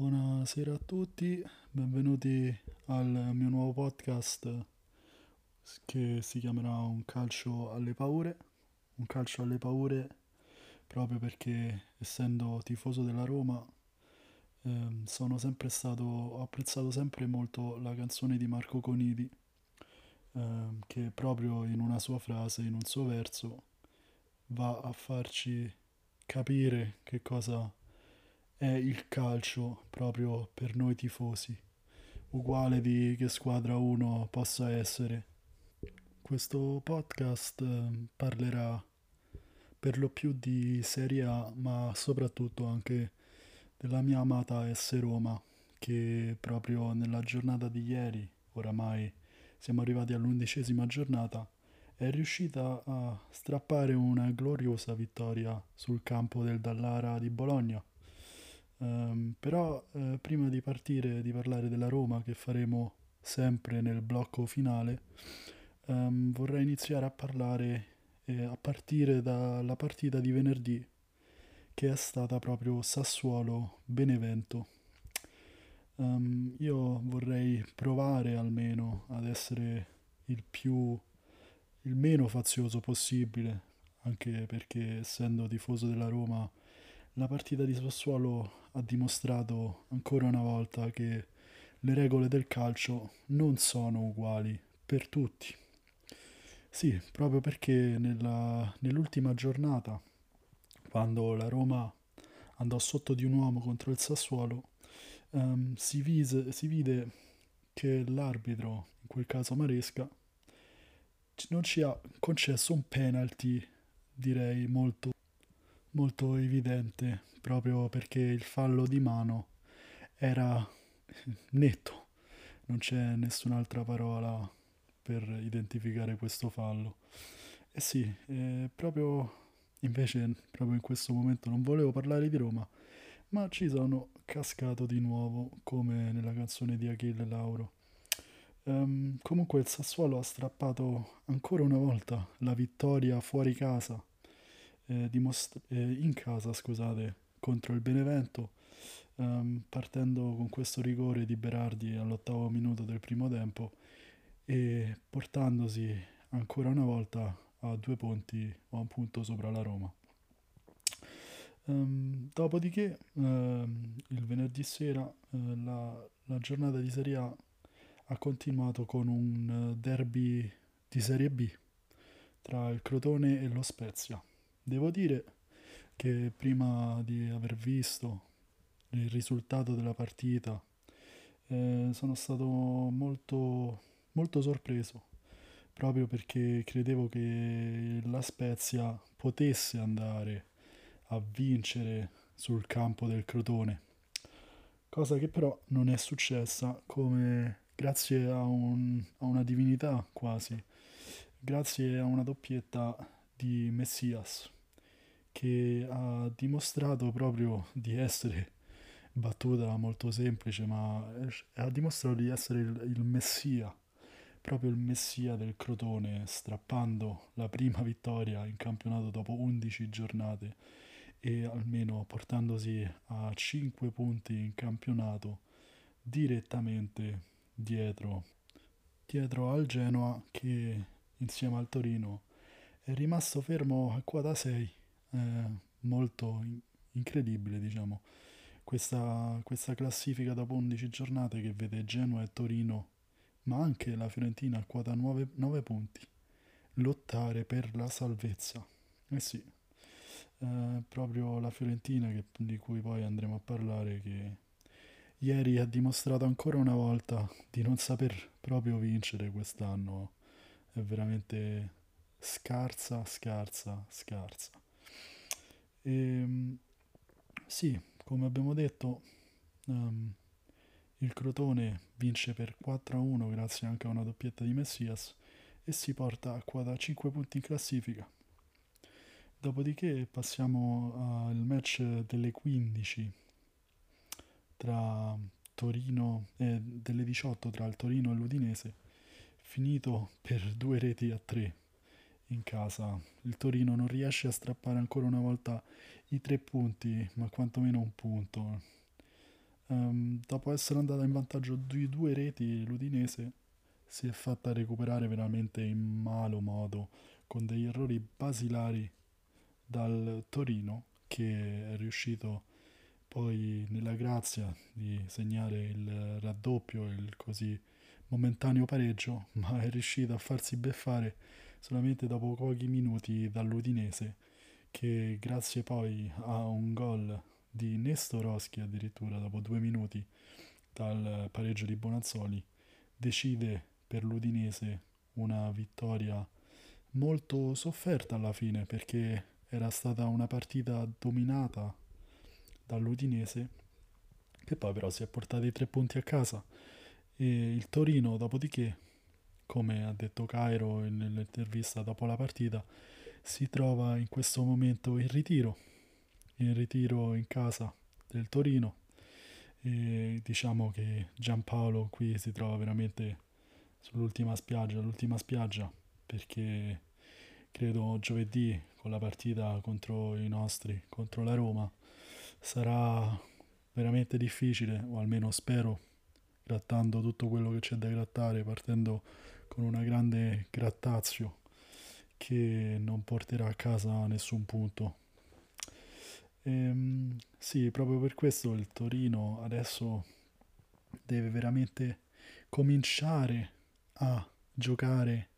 Buonasera a tutti, benvenuti al mio nuovo podcast che si chiamerà Un calcio alle paure. Un calcio alle paure proprio perché essendo tifoso della Roma ehm, sono sempre stato, ho apprezzato sempre molto la canzone di Marco Conidi ehm, che proprio in una sua frase, in un suo verso va a farci capire che cosa è il calcio proprio per noi tifosi, uguale di che squadra uno possa essere. Questo podcast eh, parlerà per lo più di Serie A, ma soprattutto anche della mia amata S Roma, che proprio nella giornata di ieri, oramai siamo arrivati all'undicesima giornata, è riuscita a strappare una gloriosa vittoria sul campo del Dallara di Bologna. Um, però eh, prima di partire di parlare della Roma che faremo sempre nel blocco finale, um, vorrei iniziare a parlare eh, a partire dalla partita di venerdì che è stata proprio Sassuolo-Benevento. Um, io vorrei provare almeno ad essere il più il meno fazioso possibile, anche perché essendo tifoso della Roma, la partita di Sassuolo ha dimostrato ancora una volta che le regole del calcio non sono uguali per tutti. Sì, proprio perché nella, nell'ultima giornata, quando la Roma andò sotto di un uomo contro il Sassuolo, um, si, vise, si vide che l'arbitro, in quel caso Maresca, non ci ha concesso un penalty, direi molto, molto evidente, proprio perché il fallo di mano era netto, non c'è nessun'altra parola per identificare questo fallo. E eh sì, eh, proprio invece, proprio in questo momento non volevo parlare di Roma, ma ci sono cascato di nuovo, come nella canzone di Achille Lauro. Um, comunque il Sassuolo ha strappato ancora una volta la vittoria fuori casa, eh, dimostra- eh, in casa scusate, contro il Benevento, um, partendo con questo rigore di Berardi all'ottavo minuto del primo tempo e portandosi ancora una volta a due punti o a un punto sopra la Roma. Um, dopodiché il venerdì sera uh, la, la giornata di Serie A ha continuato con un eh, derby di Serie B tra il Crotone e lo Spezia. Devo dire che prima di aver visto il risultato della partita eh, sono stato molto, molto sorpreso proprio perché credevo che la Spezia potesse andare a vincere sul campo del Crotone cosa che però non è successa come grazie a, un, a una divinità quasi, grazie a una doppietta di Messias che ha dimostrato proprio di essere battuta molto semplice, ma ha dimostrato di essere il, il Messia, proprio il Messia del Crotone, strappando la prima vittoria in campionato dopo 11 giornate e almeno portandosi a 5 punti in campionato direttamente dietro, dietro al Genoa che insieme al Torino è rimasto fermo a quota 6, eh, molto in- incredibile diciamo. Questa, questa classifica dopo 11 giornate che vede Genoa e Torino, ma anche la Fiorentina a quota 9, 9 punti, lottare per la salvezza. Eh sì, eh, proprio la Fiorentina che, di cui poi andremo a parlare che ieri ha dimostrato ancora una volta di non saper proprio vincere quest'anno. È veramente scarsa, scarsa, scarsa. E, ehm, sì, come abbiamo detto, um, il Crotone vince per 4-1 grazie anche a una doppietta di Messias e si porta a quota 5 punti in classifica. Dopodiché passiamo al match delle 15 tra Torino, eh, delle 18 tra il Torino e l'Udinese, finito per due reti a tre in casa. Il Torino non riesce a strappare ancora una volta i tre punti, ma quantomeno un punto. um, dopo essere andata in vantaggio di due reti, l'Udinese si è fatta recuperare veramente in malo modo, con degli errori basilari dal Torino, che è riuscito poi nella grazia di segnare il raddoppio il così momentaneo pareggio, ma è riuscito a farsi beffare solamente dopo pochi minuti dall'Udinese, che grazie poi a un gol di Nestorowski addirittura dopo due minuti dal pareggio di Bonazzoli, decide per l'Udinese una vittoria molto sofferta alla fine perché era stata una partita dominata dall'Udinese che poi però si è portati i tre punti a casa. E il Torino dopodiché come ha detto Cairo nell'intervista dopo la partita si trova in questo momento in ritiro in ritiro in casa del Torino. E diciamo che Giampaolo qui si trova veramente sull'ultima spiaggia, l'ultima spiaggia perché credo giovedì con la partita contro i nostri, contro la Roma, sarà veramente difficile, o almeno spero, grattando tutto quello che c'è da grattare, partendo con una grande grattazio che non porterà a casa nessun punto. Ehm, sì, proprio per questo il Torino adesso deve veramente cominciare a giocare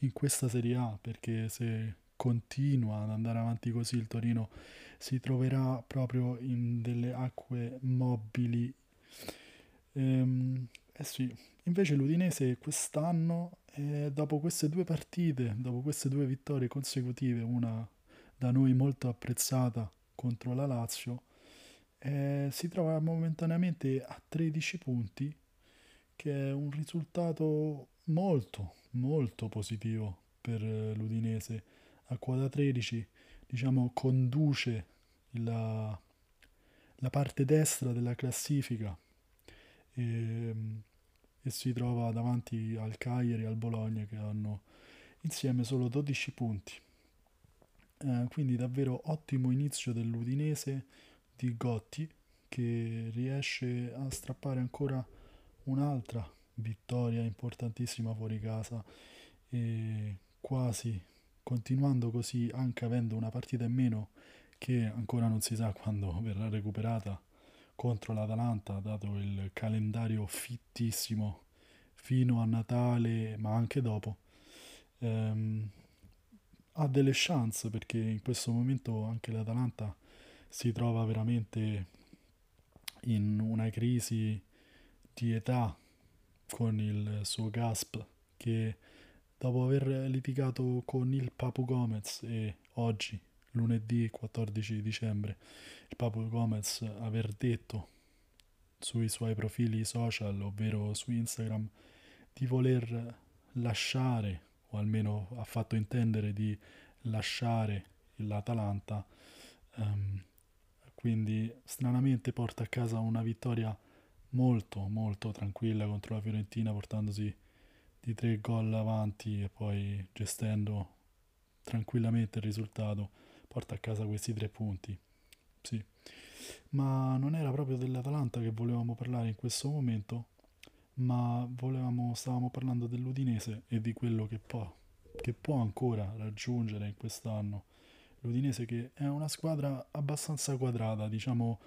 in questa Serie A perché se continua ad andare avanti così il Torino si troverà proprio in delle acque mobili. Ehm, eh sì, invece l'Udinese quest'anno, eh, dopo queste due partite, dopo queste due vittorie consecutive, una da noi molto apprezzata contro la Lazio, eh, si trova momentaneamente a 13 punti, che è un risultato molto, molto positivo per eh, l'Udinese. A quota 13, diciamo, conduce la, la parte destra della classifica e, ehm, e si trova davanti al Cagliari e al Bologna che hanno insieme solo 12 punti. Eh, quindi davvero ottimo inizio dell'Udinese di Gotti che riesce a strappare ancora un'altra vittoria importantissima fuori casa e quasi continuando così anche avendo una partita in meno che ancora non si sa quando verrà recuperata contro l'Atalanta dato il calendario fittissimo fino a Natale ma anche dopo. Ehm, ha delle chance perché in questo momento anche l'Atalanta si trova veramente in una crisi di età con il suo Gasp che dopo aver litigato con il Papu Gomez e oggi, lunedì 14 dicembre, il Papu Gomez aver detto sui suoi profili social, ovvero su Instagram, di voler lasciare, o almeno ha fatto intendere di lasciare l'Atalanta, um, quindi stranamente porta a casa una vittoria molto molto tranquilla contro la Fiorentina portandosi di tre gol avanti e poi gestendo tranquillamente il risultato porta a casa questi tre punti. Sì. Ma non era proprio dell'Atalanta che volevamo parlare in questo momento ma volevamo, stavamo parlando dell'Udinese e di quello che può, che può ancora raggiungere in quest'anno. l'Udinese che è una squadra abbastanza quadrata diciamo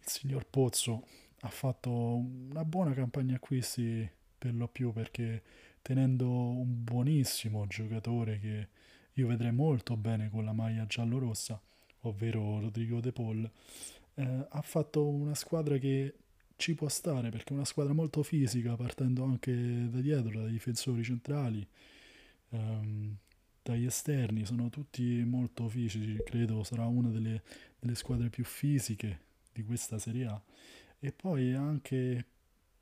il signor Pozzo ha fatto una buona campagna acquisti per lo più perché tenendo un buonissimo giocatore che io vedrei molto bene con la maglia giallo-rossa, ovvero Rodrigo De Paul, eh, ha fatto una squadra che ci può stare perché è una squadra molto fisica, partendo anche da dietro, dai difensori centrali, ehm, dagli esterni, sono tutti molto fisici, credo sarà una delle, delle squadre più fisiche di questa Serie A. E poi anche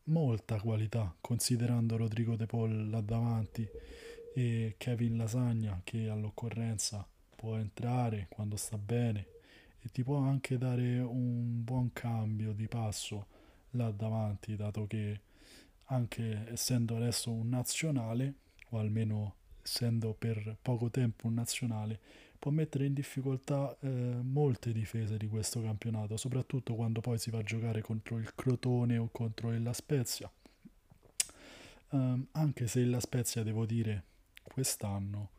molta qualità considerando Rodrigo De Paul là davanti e Kevin Lasagna che all'occorrenza può entrare quando sta bene e ti può anche dare un buon cambio di passo là davanti dato che anche essendo adesso un nazionale o almeno essendo per poco tempo un nazionale può mettere in difficoltà eh, molte difese di questo campionato, soprattutto quando poi si va a giocare contro il Crotone o contro La Spezia. Um, anche se la Spezia, devo dire, quest'anno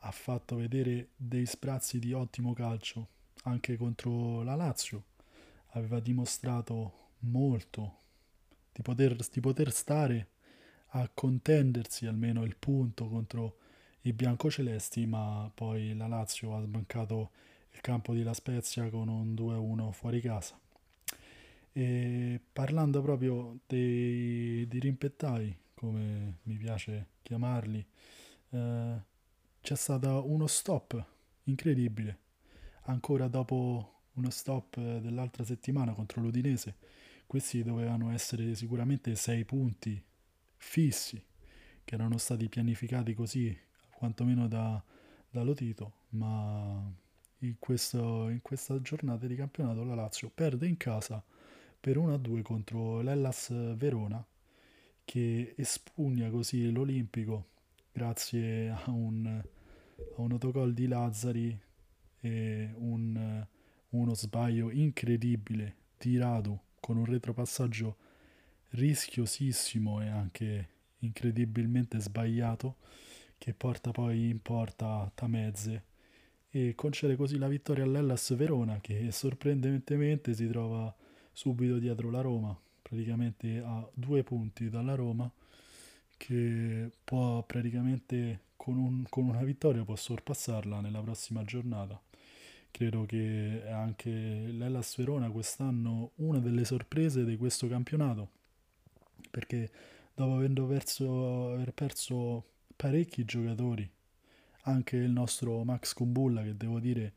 ha fatto vedere dei sprazzi di ottimo calcio anche contro la Lazio, aveva dimostrato molto di poter, di poter stare a contendersi almeno il punto contro i biancocelesti, ma poi la Lazio ha sbancato il campo di La Spezia con un 2-1 fuori casa. E parlando proprio dei, dei rimpettai, come mi piace chiamarli, eh, c'è stato uno stop incredibile. Ancora dopo uno stop dell'altra settimana contro l'Udinese, questi dovevano essere sicuramente sei punti fissi che erano stati pianificati così, quantomeno da, da Lotito, ma in, questo, in questa giornata di campionato la Lazio perde in casa per 1-2 contro l'Ellas Verona che espugna così l'Olimpico grazie a un, a un autogol di Lazzari e un, uno sbaglio incredibile di Radu con un retropassaggio rischiosissimo e anche incredibilmente sbagliato che porta poi in porta Tamezze. E concede così la vittoria all'Ellas Verona che sorprendentemente si trova subito dietro la Roma, praticamente a due punti dalla Roma che può praticamente con, un, con una vittoria può sorpassarla nella prossima giornata. Credo che anche l'Ellas Verona quest'anno una delle sorprese di questo campionato, perché dopo perso, aver perso parecchi giocatori, anche il nostro Max Kumbulla che devo dire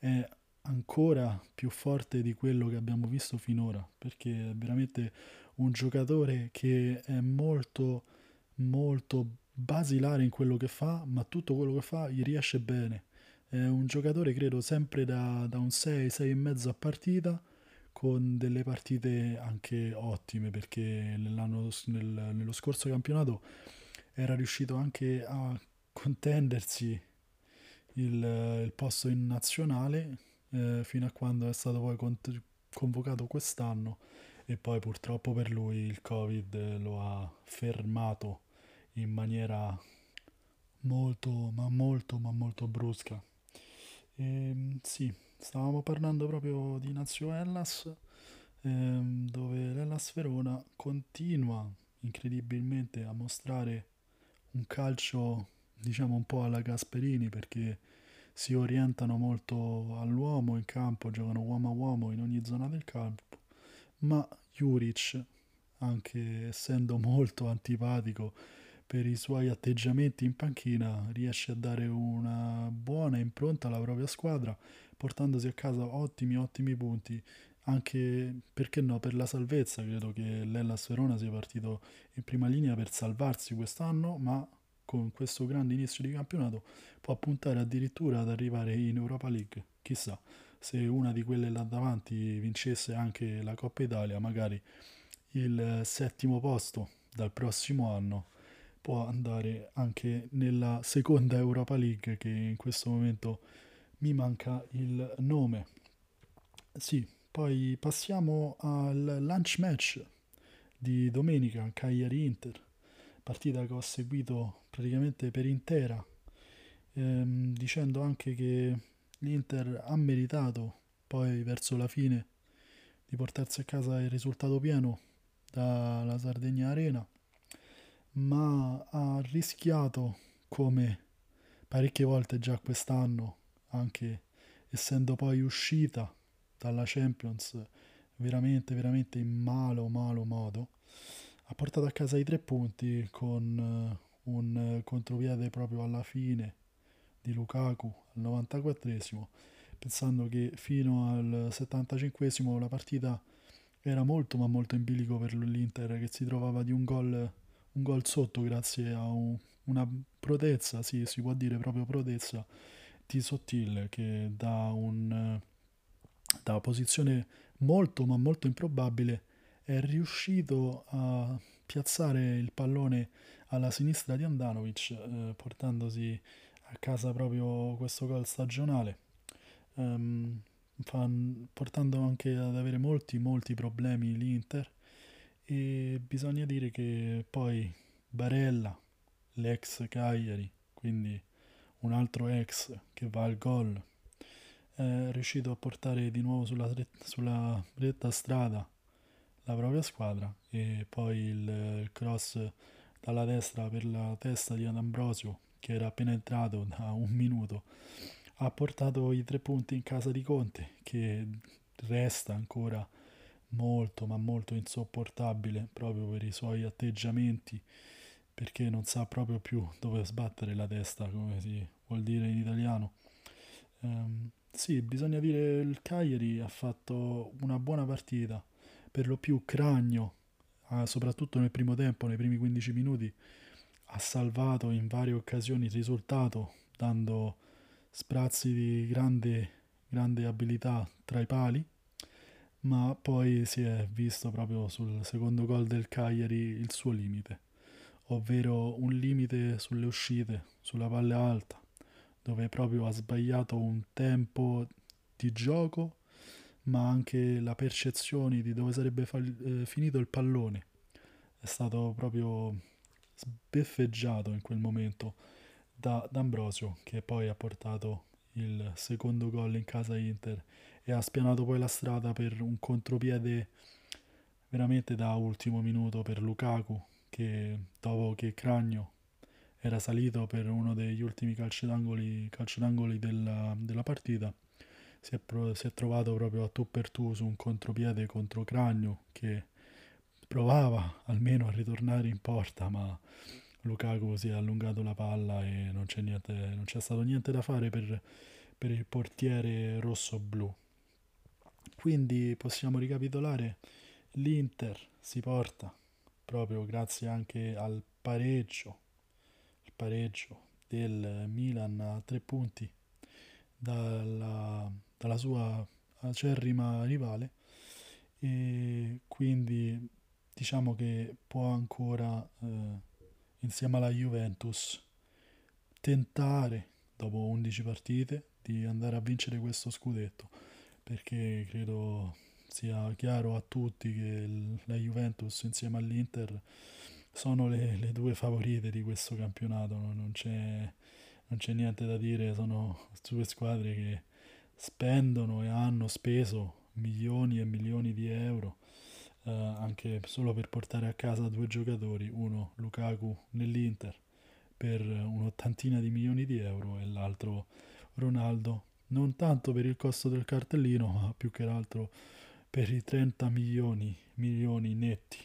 è ancora più forte di quello che abbiamo visto finora, perché è veramente un giocatore che è molto molto basilare in quello che fa, ma tutto quello che fa gli riesce bene. È un giocatore, credo, sempre da, da un 6, 6 e mezzo a partita, con delle partite anche ottime, perché nel, nello scorso campionato era riuscito anche a contendersi il, il posto in nazionale eh, fino a quando è stato poi cont- convocato quest'anno e poi purtroppo per lui il covid lo ha fermato in maniera molto ma molto ma molto brusca. E, ehm, sì stavamo parlando proprio di Nazio Hellas ehm, dove l'Hellas Verona continua incredibilmente a mostrare un calcio diciamo un po' alla Gasperini perché si orientano molto all'uomo in campo, giocano uomo a uomo in ogni zona del campo, ma Juric, anche essendo molto antipatico per i suoi atteggiamenti in panchina, riesce a dare una buona impronta alla propria squadra, portandosi a casa ottimi, ottimi punti, anche perché no, per la salvezza. Credo che l'Ellas Verona sia partito in prima linea per salvarsi quest'anno, ma con questo grande inizio di campionato può puntare addirittura ad arrivare in Europa League. Chissà se una di quelle là davanti vincesse anche la Coppa Italia, magari il settimo posto dal prossimo anno può andare anche nella seconda Europa League che in questo momento mi manca il nome. Sì, poi passiamo al lunch match di domenica Cagliari-Inter, partita che ho seguito praticamente per intera, ehm, dicendo anche che l'Inter ha meritato poi verso la fine di portarsi a casa il risultato pieno dalla Sardegna Arena ma ha rischiato come parecchie volte già quest'anno, anche essendo poi uscita dalla Champions veramente, veramente in malo, malo modo, ha portato a casa i tre punti con uh, un contropiede proprio alla fine di Lukaku al 94esimo, pensando che fino al 75esimo la partita era molto ma molto in bilico per l'Inter che si trovava di un gol un gol sotto grazie a un, una protezza, sì, si può dire proprio protezza di Sottil che da, un, da una posizione molto ma molto improbabile è riuscito a piazzare il pallone alla sinistra di Andanovic eh, portandosi a a casa proprio questo gol stagionale, um, fan, portando anche ad avere molti molti problemi l'Inter e bisogna dire che poi Barella, l'ex Cagliari, quindi un altro ex che va al gol, è riuscito a portare di nuovo sulla, sulla retta strada la propria squadra e poi il, cross dalla destra per la testa di Adambrosio che era appena entrato da un minuto ha portato i tre punti in casa di Conte che resta ancora molto ma molto insopportabile proprio per i suoi atteggiamenti perché non sa proprio più dove sbattere la testa come si vuol dire in italiano. Um, sì bisogna dire il Cagliari ha fatto una buona partita per lo più Cragno ah, soprattutto nel primo tempo nei primi 15 minuti ha salvato in varie occasioni il risultato dando sprazzi di grande, grande abilità tra i pali ma poi si è visto proprio sul secondo gol del Cagliari il suo limite, ovvero un limite sulle uscite, sulla palla alta, dove proprio ha sbagliato un tempo di gioco, ma anche la percezione di dove sarebbe fa- eh, finito il pallone. È stato proprio sbeffeggiato in quel momento da D'Ambrosio, che poi ha portato il secondo gol in casa Inter e ha spianato poi la strada per un contropiede veramente da ultimo minuto per Lukaku che dopo che Cragno era salito per uno degli ultimi calci d'angoli, calci d'angoli della, della partita si è, pro, si è, trovato proprio a tu per tu su un contropiede contro Cragno che provava almeno a ritornare in porta ma Lukaku si è allungato la palla e non c'è, niente, non c'è stato niente da fare per, per il portiere rosso-blu quindi possiamo ricapitolare, l'Inter si porta proprio grazie anche al pareggio, il pareggio del Milan a tre punti dalla, dalla sua acerrima rivale. E quindi diciamo che può ancora eh, insieme alla Juventus tentare dopo 11 partite di andare a vincere questo scudetto perché credo sia chiaro a tutti che la Juventus insieme all'Inter sono le, le due favorite di questo campionato, non c'è, non c'è niente da dire, sono due squadre che spendono e hanno speso milioni e milioni di euro eh, anche solo per portare a casa due giocatori, uno Lukaku nell'Inter per un'ottantina di milioni di euro e l'altro Ronaldo non tanto per il costo del cartellino, ma più che altro per i 30 milioni, milioni netti,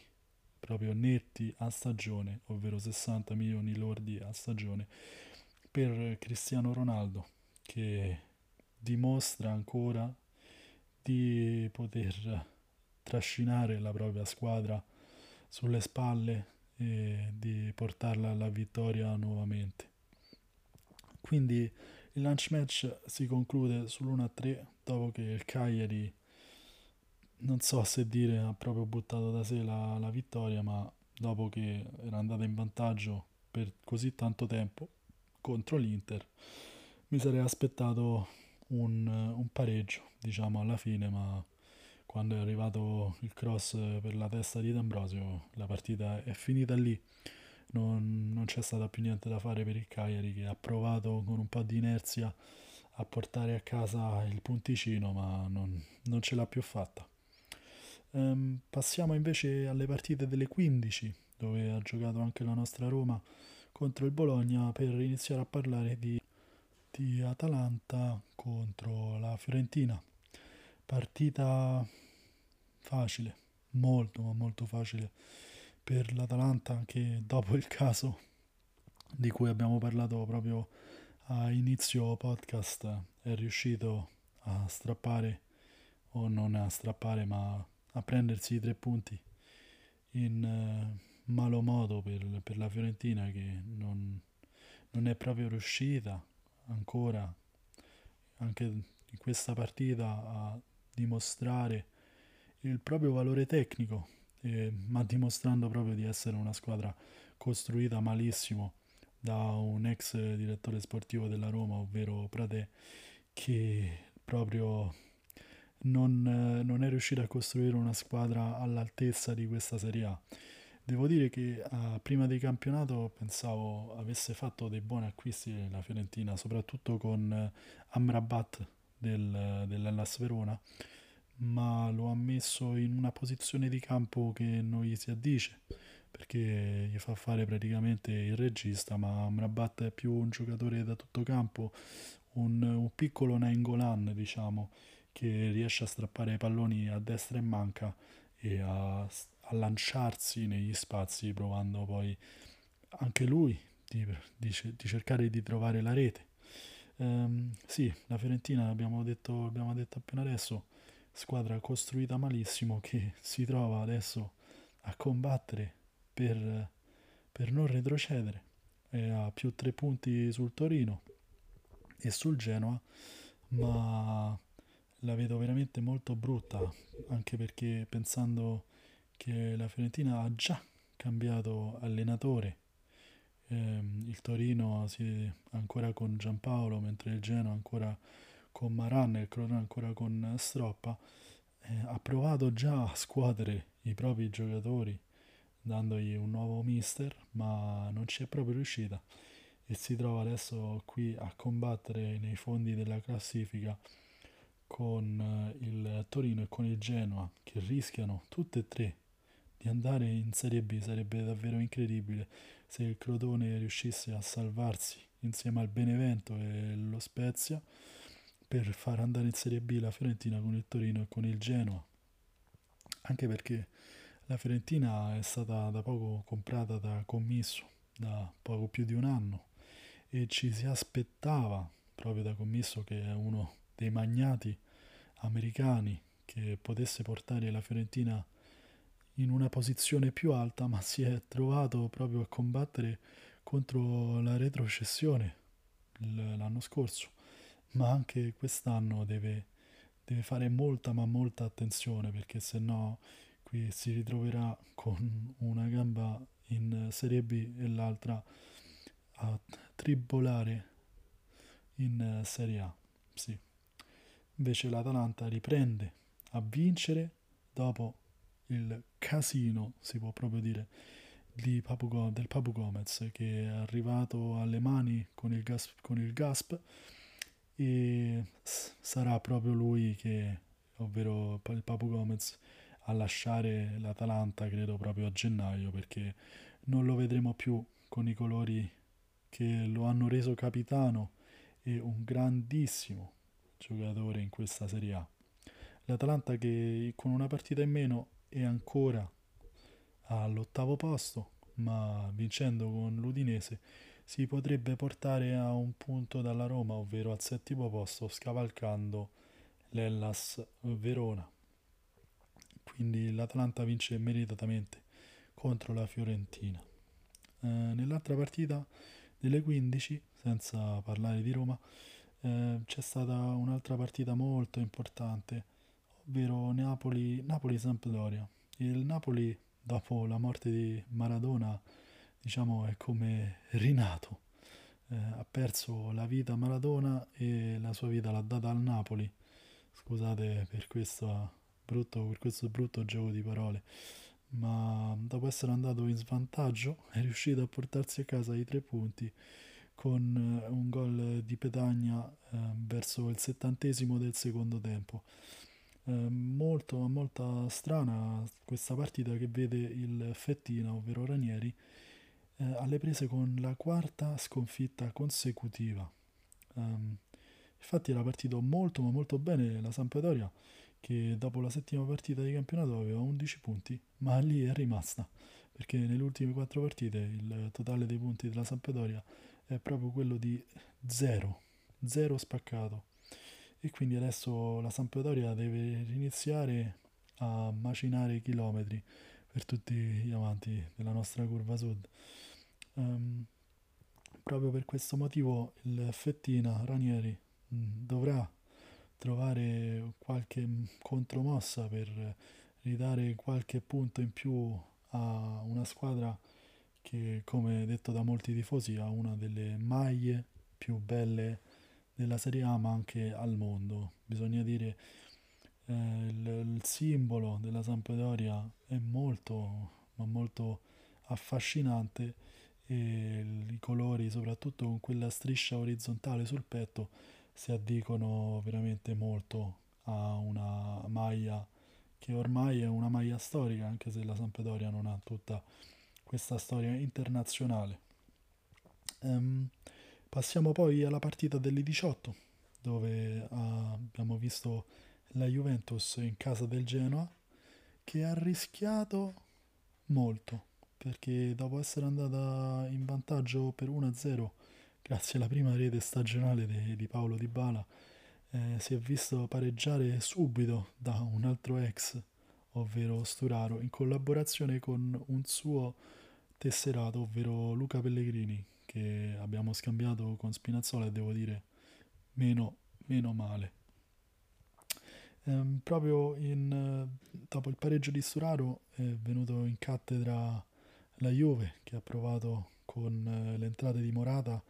proprio netti a stagione, ovvero 60 milioni lordi a stagione, per Cristiano Ronaldo, che dimostra ancora di poter trascinare la propria squadra sulle spalle e di portarla alla vittoria nuovamente. Quindi il lunch match si conclude sull'1-3 dopo che il Cagliari, non so se dire, ha proprio buttato da sé la, la vittoria, ma dopo che era andata in vantaggio per così tanto tempo contro l'Inter, mi sarei aspettato un, un pareggio, diciamo, alla fine, ma quando è arrivato il cross per la testa di D'Ambrosio, la partita è finita lì non, non c'è stato più niente da fare per il Cagliari che ha provato con un po' di inerzia a portare a casa il punticino ma non, non ce l'ha più fatta. Ehm, passiamo invece alle partite delle 15 dove ha giocato anche la nostra Roma contro il Bologna per iniziare a parlare di, di Atalanta contro la Fiorentina. Partita facile, molto ma molto facile per l'Atalanta che dopo il caso di cui abbiamo parlato proprio a inizio podcast è riuscito a strappare o non a strappare ma a prendersi i tre punti in uh, malo modo per, per, la Fiorentina che non, non è proprio riuscita ancora anche in questa partita a dimostrare il proprio valore tecnico eh, ma dimostrando proprio di essere una squadra costruita malissimo, da un ex direttore sportivo della Roma, ovvero Prade, che proprio non, non è riuscito a costruire una squadra all'altezza di questa Serie A. Devo dire che uh, prima del campionato pensavo avesse fatto dei buoni acquisti la Fiorentina, soprattutto con uh, Amrabat del, dell'Ellas Verona, ma lo ha messo in una posizione di campo che non gli si addice perché gli fa fare praticamente il regista, ma Amrabat è più un giocatore da tutto campo, un, un piccolo Nainggolan, diciamo, che riesce a strappare i palloni a destra e manca e a, a lanciarsi negli spazi, provando poi anche lui di, di, di cercare di trovare la rete. Um, sì, la Fiorentina, abbiamo detto, abbiamo detto appena adesso, squadra costruita malissimo che si trova adesso a combattere per, per non retrocedere. E ha più tre punti sul Torino e sul Genoa, ma la vedo veramente molto brutta, anche perché pensando che la Fiorentina ha già cambiato allenatore. Eh, il Torino si, ancora con Giampaolo, mentre il Genoa ancora con Maran e Crotone ancora con Stroppa. Eh, ha provato già a scuotere i propri giocatori dandogli un nuovo mister, ma non ci è proprio riuscita e si trova adesso qui a combattere nei fondi della classifica con eh, il Torino e con il Genoa che rischiano tutte e tre di andare in Serie B. Sarebbe davvero incredibile se il Crotone riuscisse a salvarsi insieme al Benevento e lo Spezia per far andare in Serie B la Fiorentina con il Torino e con il Genoa. Anche perché la Fiorentina è stata da poco comprata da Commisso, da poco più di un anno, e ci si aspettava proprio da Commisso, che è uno dei magnati americani, che potesse portare la Fiorentina in una posizione più alta, ma si è trovato proprio a combattere contro la retrocessione l'anno scorso, ma anche quest'anno deve, deve fare molta ma molta attenzione perché se no qui si ritroverà con una gamba in Serie B e l'altra a tribolare in Serie A. Sì. Invece l'Atalanta riprende a vincere dopo il casino, si può proprio dire, Papu, del Papu Gomez che è arrivato alle mani con il, gas, con il Gasp e sarà proprio lui che, ovvero il Papu Gomez, a lasciare l'Atalanta credo proprio a gennaio perché non lo vedremo più con i colori che lo hanno reso capitano e un grandissimo giocatore in questa Serie A. L'Atalanta che con una partita in meno è ancora all'ottavo posto, ma vincendo con l'Udinese si potrebbe portare a un punto dalla Roma, ovvero al settimo posto, scavalcando l'Ellas Verona quindi l'Atalanta vince meritatamente contro la Fiorentina. Eh, nell'altra partita delle 15, senza parlare di Roma, eh, c'è stata un'altra partita molto importante, ovvero Napoli, Napoli-Sampdoria. Il Napoli, dopo la morte di Maradona, diciamo è come rinato. Eh, ha perso la vita a Maradona e la sua vita l'ha data al Napoli. Scusate per questa brutto, per questo brutto gioco di parole, ma dopo essere andato in svantaggio è riuscito a portarsi a casa i tre punti con eh, un gol di Petagna eh, verso il settantesimo del secondo tempo. Eh, molto, molto strana questa partita che vede il Fettina, ovvero Ranieri, eh, alle prese con la quarta sconfitta consecutiva. Um, infatti era partito molto ma molto bene la Sampdoria che dopo la settima partita di campionato aveva 11 punti, ma lì è rimasta, perché nelle ultime quattro partite il totale dei punti della Sampdoria è proprio quello di 0, 0 spaccato. E quindi adesso la Sampdoria deve iniziare a macinare chilometri per tutti gli amanti della nostra curva sud. Um, proprio per questo motivo il Fettina Ranieri mm, dovrà trovare qualche contromossa per ridare qualche punto in più a una squadra che come detto da molti tifosi ha una delle maglie più belle della Serie A ma anche al mondo. Bisogna dire eh, il, il, simbolo della Sampdoria è molto ma molto affascinante i colori soprattutto con quella striscia orizzontale sul petto si addicono veramente molto a una maglia che ormai è una maglia storica anche se la Sampdoria non ha tutta questa storia internazionale. Um, passiamo poi alla partita delle 18, dove uh, abbiamo visto la Juventus in casa del Genoa, che ha rischiato molto, perché dopo essere andata in vantaggio per 1-0, grazie alla prima rete stagionale de, di Paolo Di Bala, eh, si è visto pareggiare subito da un altro ex ovvero Sturaro, in collaborazione con un suo tesserato, ovvero Luca Pellegrini, che abbiamo scambiato con Spinazzola e devo dire meno, meno male. Ehm, proprio in, dopo il pareggio di Sturaro è venuto in cattedra la Juve che ha provato con eh, le entrate di Morata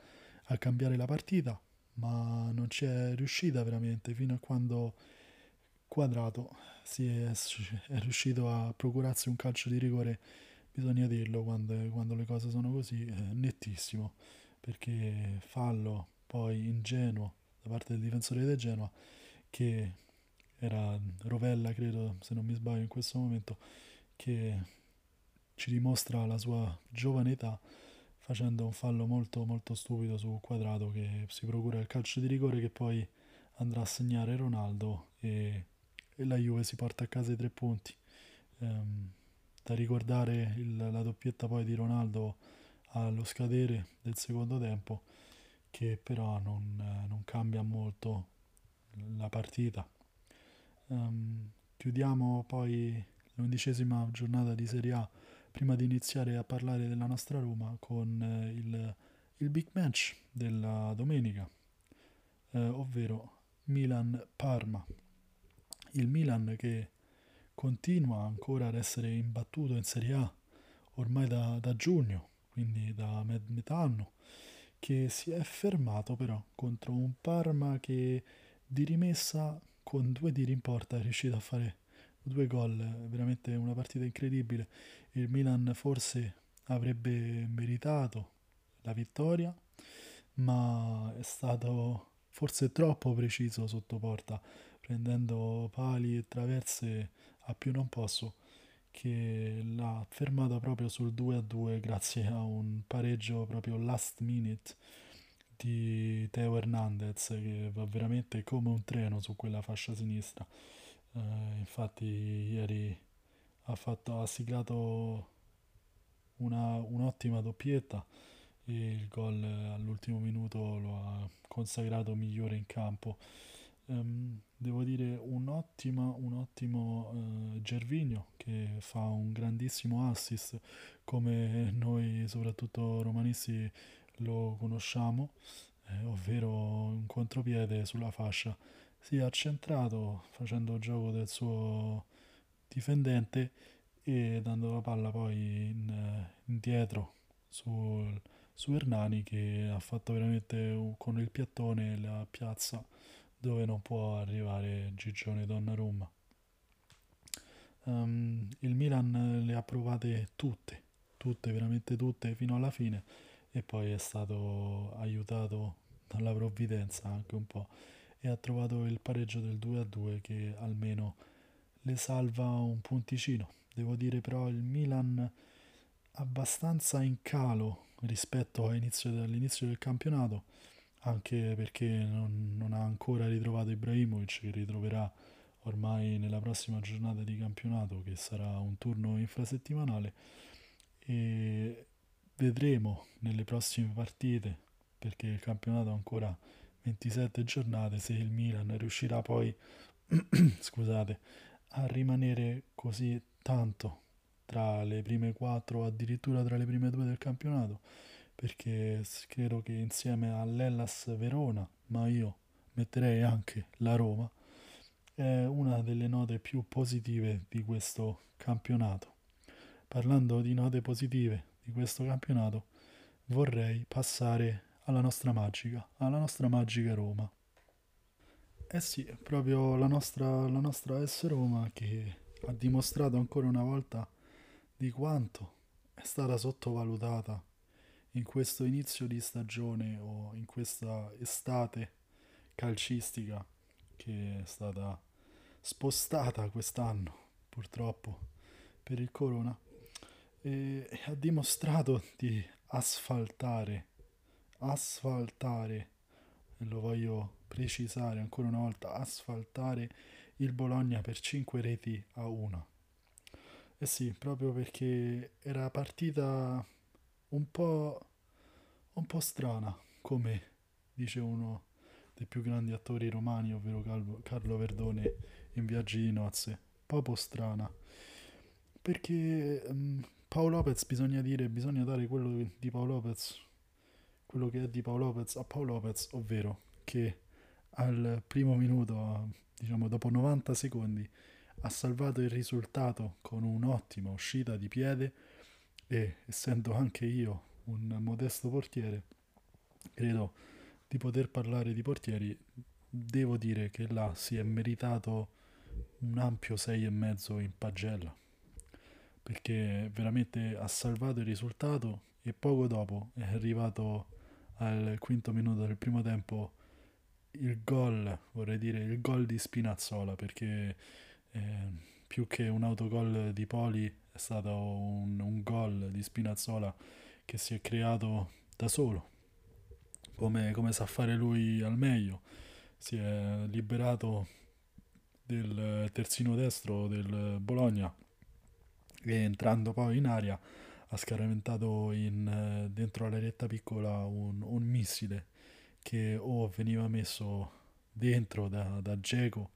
a cambiare la partita, ma non ci è riuscita veramente fino a quando Quadrato si è, è, riuscito a procurarsi un calcio di rigore, bisogna dirlo quando, quando le cose sono così, eh, nettissimo, perché fallo poi ingenuo da parte del difensore del Genoa che era Rovella credo se non mi sbaglio in questo momento che ci dimostra la sua giovane età facendo un fallo molto molto stupido su Quadrato che si procura il calcio di rigore che poi andrà a segnare Ronaldo e e la Juve si porta a casa i tre punti. Um, da ricordare il, la doppietta poi di Ronaldo allo scadere del secondo tempo, che però non, non cambia molto la partita. Um, chiudiamo poi l'undicesima giornata di Serie A prima di iniziare a parlare della nostra Roma con eh, il, il, big match della domenica, eh, ovvero Milan-Parma il Milan che continua ancora ad essere imbattuto in Serie A ormai da, da giugno, quindi da met- metà anno, che si è fermato però contro un Parma che di rimessa con due tiri in porta è riuscito a fare due gol, veramente una partita incredibile. Il Milan forse avrebbe meritato la vittoria, ma è stato forse troppo preciso sotto porta prendendo pali e traverse a più non posso, che l'ha fermata proprio sul 2 a 2 grazie a un pareggio proprio last minute di Teo Hernandez che va veramente come un treno su quella fascia sinistra. Uh, infatti ieri ha, fatto, ha siglato una, un'ottima doppietta e il gol all'ultimo minuto lo ha consacrato migliore in campo. Um, devo dire un ottimo, un ottimo uh, Gervinio che fa un grandissimo assist come noi soprattutto romanisti lo conosciamo, eh, ovvero un contropiede sulla fascia. Si è accentrato facendo gioco del suo difendente e dando la palla poi in, indietro sul, su Hernani che ha fatto veramente con il piattone la piazza dove non può arrivare Gigione Donnarumma. Um, il Milan le ha provate tutte, tutte, veramente tutte fino alla fine e poi è stato aiutato dalla provvidenza anche un po' e ha trovato il pareggio del 2 a 2 che almeno le salva un punticino. Devo dire però il Milan abbastanza in calo rispetto all'inizio, del campionato anche perché non, non, ha ancora ritrovato Ibrahimovic che ritroverà ormai nella prossima giornata di campionato che sarà un turno infrasettimanale e vedremo nelle prossime partite perché il campionato ha ancora 27 giornate se il Milan riuscirà poi scusate a rimanere così tanto tra le prime quattro addirittura tra le prime due del campionato perché credo che insieme all'Ellas Verona, ma io metterei anche la Roma, è una delle note più positive di questo campionato. Parlando di note positive di questo campionato vorrei passare alla nostra magica, alla nostra magica Roma. Eh sì, proprio la nostra, la nostra S Roma che ha dimostrato ancora una volta di quanto è stata sottovalutata in questo inizio di stagione o in questa estate calcistica che è stata spostata quest'anno purtroppo per il corona. E ha dimostrato di asfaltare asfaltare e lo voglio precisare ancora una volta asfaltare il Bologna per 5 reti a 1 eh sì proprio perché era partita un po' un po' strana come dice uno dei più grandi attori romani ovvero Carlo Verdone in Viaggi di nozze. Proprio strana. Perché um, Paolo Lopez bisogna dire bisogna dare quello di Paolo Lopez quello che è di Paolo Lopez a Paolo Lopez ovvero che al primo minuto diciamo dopo 90 secondi ha salvato il risultato con un'ottima uscita di piede e essendo anche io un modesto portiere credo di poter parlare di portieri. Devo dire che là si è meritato un ampio 6,5 in pagella perché veramente ha salvato il risultato e poco dopo è arrivato al quinto minuto del primo tempo il gol, vorrei dire il gol di Spinazzola perché eh, più che un autogol di Poli è stato un, un gol di Spinazzola che si è creato da solo. Come, come sa fare lui al meglio. Si è liberato del terzino destro del Bologna e entrando poi in aria ha scaraventato in, dentro la piccola un, un, missile che o veniva messo dentro da, da Geco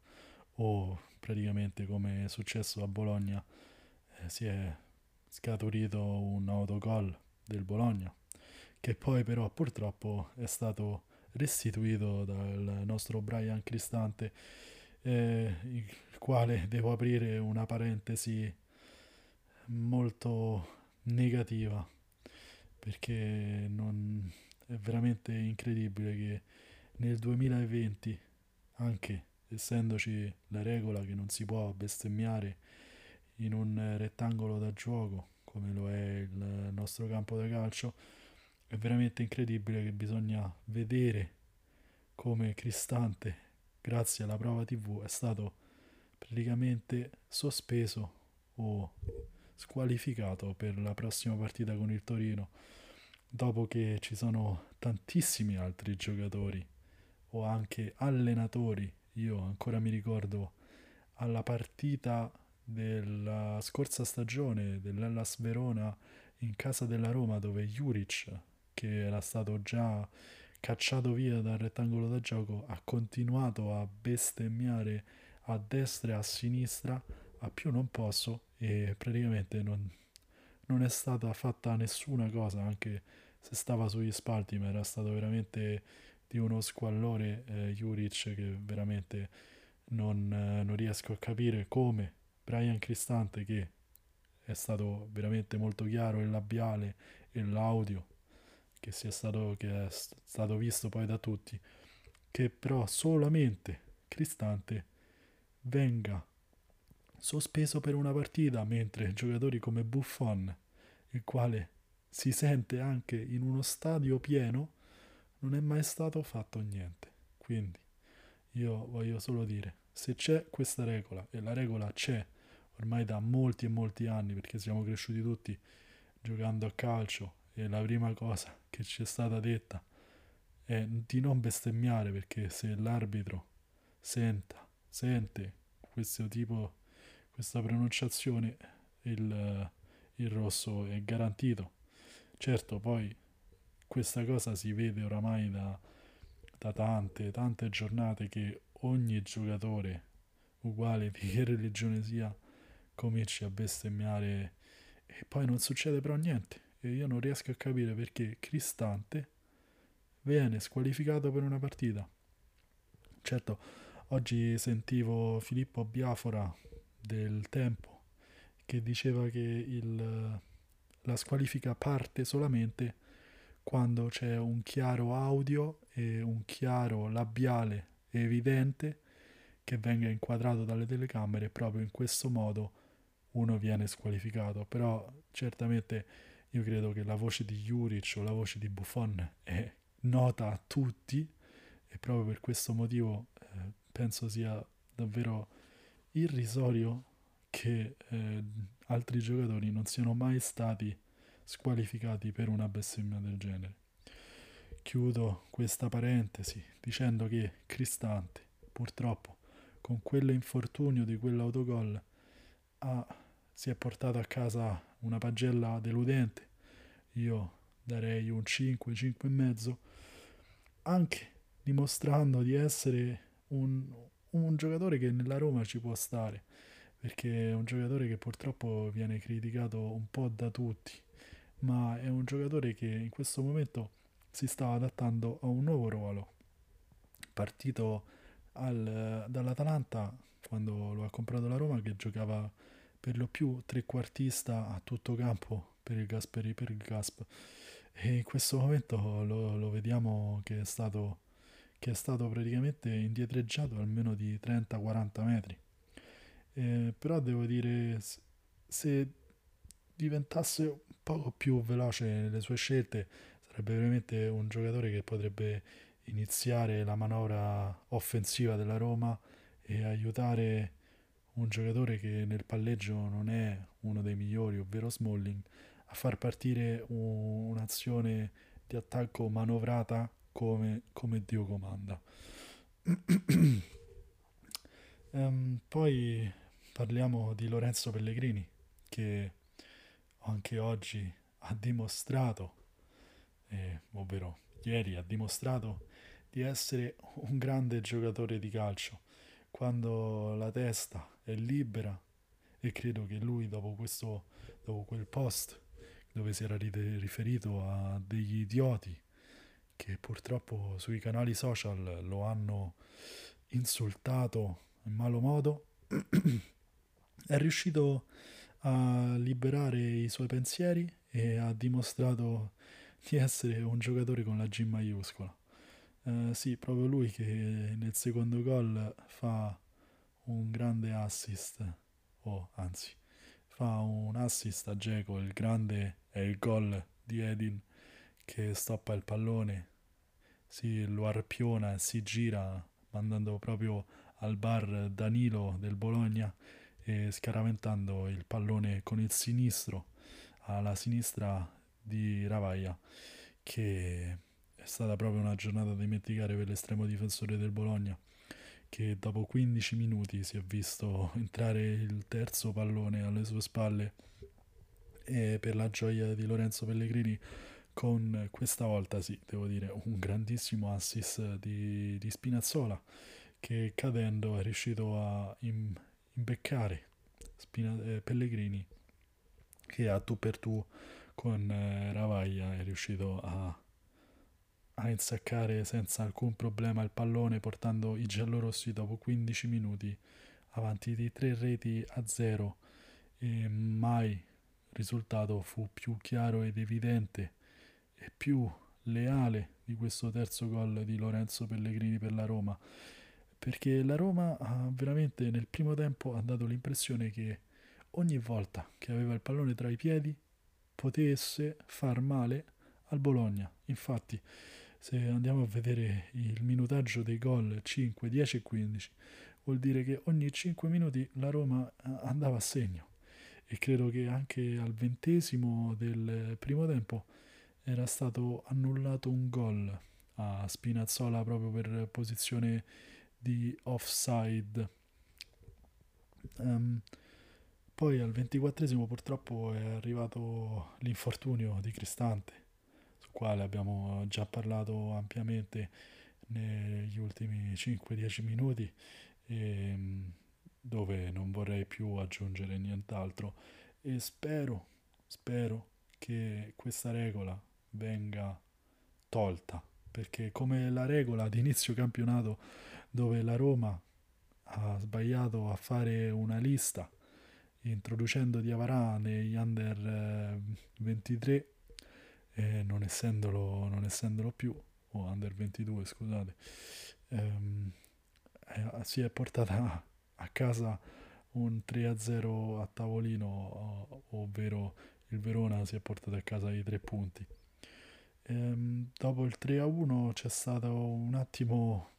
o praticamente come è successo a Bologna eh, si è scaturito un autogol del Bologna che poi però purtroppo è stato restituito dal nostro Brian Cristante eh, il quale devo aprire una parentesi molto negativa perché non, è veramente incredibile che nel 2020 anche essendoci la regola che non si può bestemmiare in un rettangolo da gioco come lo è il nostro campo da calcio è veramente incredibile che bisogna vedere come Cristante grazie alla prova tv è stato praticamente sospeso o squalificato per la prossima partita con il Torino dopo che ci sono tantissimi altri giocatori o anche allenatori io ancora mi ricordo alla partita della scorsa stagione dell'Ellas Verona in casa della Roma dove Juric che era stato già cacciato via dal rettangolo da gioco, ha continuato a bestemmiare a destra e a sinistra a più non posso e praticamente non, non è stata fatta nessuna cosa anche se stava sugli spalti ma era stato veramente di uno squallore eh, Juric che veramente non, eh, non riesco a capire come Brian Cristante che è stato veramente molto chiaro il labiale e l'audio che sia stato, che è stato visto poi da tutti, che però solamente Cristante venga sospeso per una partita, mentre giocatori come Buffon, il quale si sente anche in uno stadio pieno, non è mai stato fatto niente. Quindi io voglio solo dire, se c'è questa regola, e la regola c'è ormai da molti e molti anni, perché siamo cresciuti tutti giocando a calcio e la prima cosa che ci è stata detta è di non bestemmiare perché se l'arbitro senta, sente questo tipo, questa pronunciazione, il, il rosso è garantito. Certo, poi questa cosa si vede oramai da, da tante, tante giornate che ogni giocatore, uguale di che religione sia, cominci a bestemmiare e poi non succede però niente e io non riesco a capire perché Cristante viene squalificato per una partita. Certo, oggi sentivo Filippo Biafora del Tempo che diceva che il, la squalifica parte solamente quando c'è un chiaro audio e un chiaro labiale evidente che venga inquadrato dalle telecamere proprio in questo modo uno viene squalificato. Però certamente io credo che la voce di Juric o la voce di Buffon è nota a tutti e proprio per questo motivo eh, penso sia davvero irrisorio che eh, altri giocatori non siano mai stati squalificati per una bestemmia del genere. Chiudo questa parentesi dicendo che Cristante, purtroppo, con quell'infortunio di quell'autogol, ha, si è portato a casa una pagella deludente. Io darei un 5, 5 e mezzo, anche dimostrando di essere un, un giocatore che nella Roma ci può stare, perché è un giocatore che purtroppo viene criticato un po' da tutti, ma è un giocatore che in questo momento si sta adattando a un nuovo ruolo. Partito al, dall'Atalanta quando lo ha comprato la Roma che giocava per lo più trequartista a tutto campo per il Gasperi per il Gasp e in questo momento lo, lo vediamo che è stato che è stato praticamente indietreggiato almeno di 30-40 metri. Eh, però devo dire, se diventasse un poco più veloce nelle sue scelte, sarebbe veramente un giocatore che potrebbe iniziare la manovra offensiva della Roma e aiutare un giocatore che nel palleggio non è uno dei migliori, ovvero Smalling, a far partire un'azione di attacco manovrata come, come Dio comanda. um, poi parliamo di Lorenzo Pellegrini che anche oggi ha dimostrato, eh, ovvero ieri ha dimostrato di essere un grande giocatore di calcio quando la testa è libera e credo che lui dopo, questo, dopo quel post dove si era riferito a degli idioti che purtroppo sui canali social lo hanno insultato in malo modo, è riuscito a liberare i suoi pensieri e ha dimostrato di essere un giocatore con la G maiuscola. Eh, sì, proprio lui che nel secondo gol fa un grande assist, o anzi, fa un assist a Geco, il grande è il gol di Edin che stoppa il pallone si lo arpiona e si gira mandando proprio al bar Danilo del Bologna e scaraventando il pallone con il sinistro alla sinistra di Ravaglia che è stata proprio una giornata da dimenticare per l'estremo difensore del Bologna che dopo 15 minuti si è visto entrare il terzo pallone alle sue spalle. E per la gioia di Lorenzo Pellegrini con questa volta sì, devo dire, un grandissimo assist di, di Spinazzola che cadendo è riuscito a im, imbeccare Spina, eh, Pellegrini che a tu per tu con eh, Ravaglia è riuscito a, a insaccare senza alcun problema il pallone portando i giallorossi dopo 15 minuti avanti di 3 reti a 0 e mai risultato fu più chiaro ed evidente e più leale di questo terzo gol di Lorenzo Pellegrini per la Roma. Perché la Roma veramente nel primo tempo ha dato l'impressione che ogni volta che aveva il pallone tra i piedi potesse far male al Bologna. Infatti se andiamo a vedere il minutaggio dei gol 5, 10 e 15 vuol dire che ogni 5 minuti la Roma andava a segno. E credo che anche al ventesimo del primo tempo era stato annullato un gol a Spinazzola proprio per posizione di offside. Um, poi al 24 purtroppo è arrivato l'infortunio di Cristante, sul quale abbiamo già parlato ampiamente negli ultimi 5-10 minuti, e, ehm, dove non vorrei più aggiungere nient'altro e spero, spero che questa regola venga tolta, perché come la regola di inizio campionato dove la Roma ha sbagliato a fare una lista introducendo Diavarà negli under 23 e non essendolo, non essendolo più, o under 22 scusate, ehm, eh, si è portata a casa un 3-0 a tavolino, ovvero il Verona si è portato a casa i tre punti. Ehm, dopo il 3-1 c'è stato un attimo,